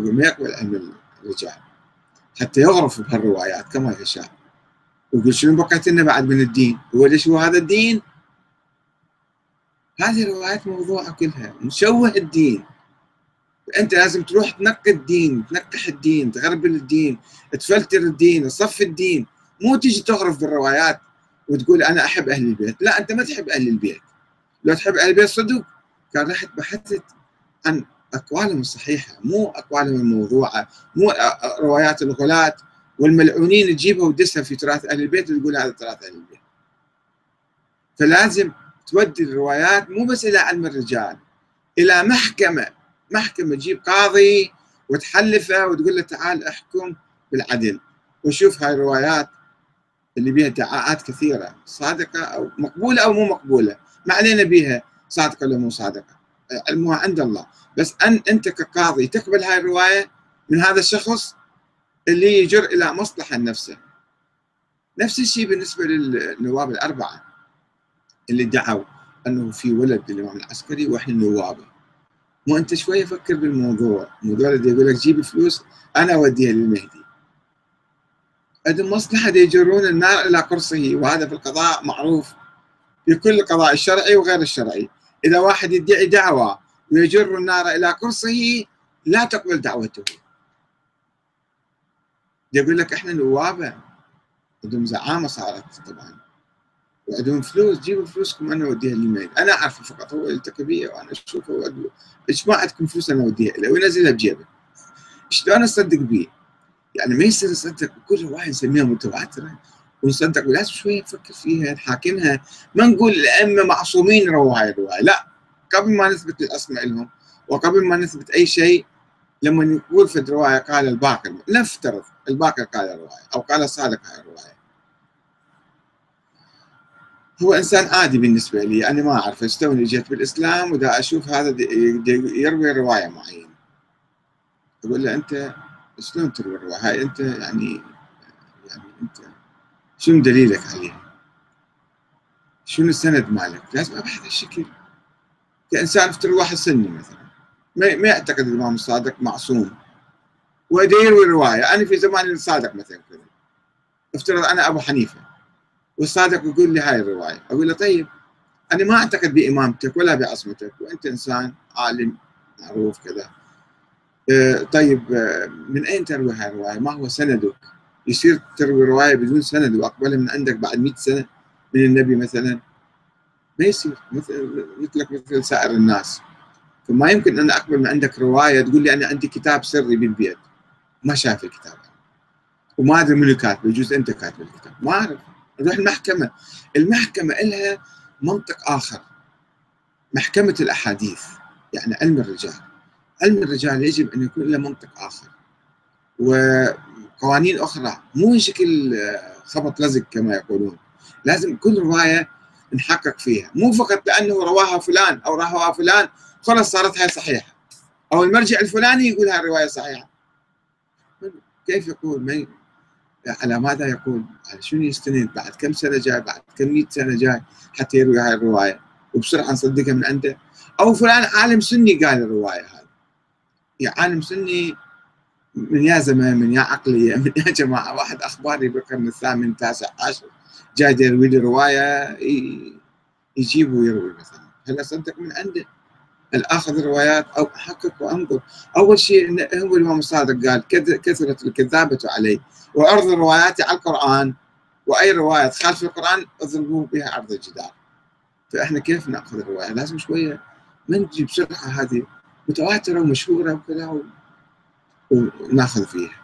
ما يقبل علم الرجال. حتى يغرف بهالروايات كما يشاء. ويقول شنو بقيت لنا بعد من الدين. هو ليش هو هذا الدين؟ هذه الروايات موضوعة كلها. مشوه الدين. أنت لازم تروح تنقي الدين تنقح الدين تغربل الدين تفلتر الدين تصفي الدين. مو تيجي تغرف بالروايات وتقول أنا أحب أهل البيت. لا أنت ما تحب أهل البيت. لو تحب أهل البيت صدق. كان رحت بحثت عن اقوالهم الصحيحه مو اقوالهم الموضوعه مو روايات الغلاة والملعونين تجيبها وتدسها في تراث أهل البيت وتقول هذا تراث أهل البيت. فلازم تودي الروايات مو بس إلى علم الرجال إلى محكمة محكمة تجيب قاضي وتحلفه وتقول له تعال احكم بالعدل. وشوف هاي الروايات اللي بيها ادعاءات كثيرة صادقة أو مقبولة أو مو مقبولة ما علينا بيها صادقة ولا مو صادقة. علمها عند الله. بس أن أنت كقاضي تقبل هاي الرواية من هذا الشخص اللي يجر إلى مصلحة نفسه. نفس الشيء بالنسبة للنواب الأربعة اللي ادعوا أنه في ولد للإمام العسكري وإحنا نوابه مو أنت شوية فكر بالموضوع. الموضوع اللي يقول لك جيب فلوس أنا أوديها للمهدي. عندهم مصلحه يجرون النار إلى قرصه وهذا في القضاء معروف في كل القضاء الشرعي وغير الشرعي. إذا واحد يدعي دعوة ويجر النار إلى قرصه لا تقبل دعوته. يقول لك إحنا نوابة. عندهم زعامة صارت طبعا. وعندهم فلوس جيبوا فلوسكم أنا أوديها للميت أنا أعرفه فقط هو يلتقي بي وأنا أشوفه. إيش ما عندكم فلوس أنا أوديها له وينزلها بجيبه. شلون أصدق بيه؟ يعني ما يصير نصدق كل روايه نسميها متواترة. ونصدق لازم شوية نفكر فيها نحاكمها ما نقول الأئمة معصومين رووا هاي الروايه لا قبل ما نثبت الأسماء لهم وقبل ما نثبت أي شيء لما نقول في الروايه قال الباقر. نفترض الباقر قال الرواية أو قال الصادق هاي الرواية. هو إنسان عادي بالنسبة لي. أنا ما أعرف. استوني جيت بالإسلام واذا أشوف هذا يروي رواية معينة. أقول له أنت شلون تروي الرواية؟ هاي أنت يعني يعني أنت شنو دليلك عليها؟ شنو السند مالك؟ لازم ابحث الشكل كانسان افترض واحد سني مثلا. ما, يعتقد الامام الصادق معصوم. وإذا يروي روايه أنا في زمان الصادق مثلا كذا. افترض أنا أبو حنيفة. والصادق يقول لي هاي الرواية. أقول له طيب أنا ما أعتقد بإمامتك ولا بعصمتك. وأنت إنسان عالم معروف كذا. آه، طيب آه، من أين تروي هاي الرواية؟ ما هو سندك؟ يصير تروي رواية بدون سند واقبلها من عندك بعد 100 سنة من النبي مثلا؟ ما يصير. مثل مثلك مثل سائر الناس. فما يمكن أن أقبل من عندك رواية تقول لي أنا عندي كتاب سري بالبيت ما شايف الكتاب. وما أدري منو كاتبه. يجوز أنت كاتب الكتاب. ما أعرف. نروح المحكمة. المحكمة لها منطق آخر. محكمة الأحاديث. يعني علم الرجال. علم الرجال يجب أن يكون له منطق آخر. وقوانين أخرى مو شكل خبط لزق كما يقولون. لازم كل رواية نحقق فيها. مو فقط لأنه رواها فلان أو رواها فلان خلاص صارت هاي صحيحة. أو المرجع الفلاني يقول هاي الرواية صحيحة. كيف يقول؟ على ماذا يقول؟ على شنو يستند؟ بعد كم سنة جاي؟ بعد كم 100 سنة جاي حتى يروي هاي الرواية؟ وبسرعة نصدقها من عنده. أو فلان عالم سني قال الرواية هذه. يا عالم سني من يا زمان من يا عقلية من يا جماعة. واحد أخباري بالقرن الثامن التاسع عشر جاي يروي لي رواية يجيب ويروي مثلا. هل اصدق من عنده الأخذ الروايات أو أحقق وانظر أول شيء هو الإمام الصادق قال كثرت الكذابة علي. وعرض الروايات على القرآن. وأي رواية تخالف القرآن اضربوا بها عرض الجدار. فإحنا كيف نأخذ الرواية؟ لازم شوية ما نجي بسرعة هذه متواترة ومشهورة وكذا وناخذ فيها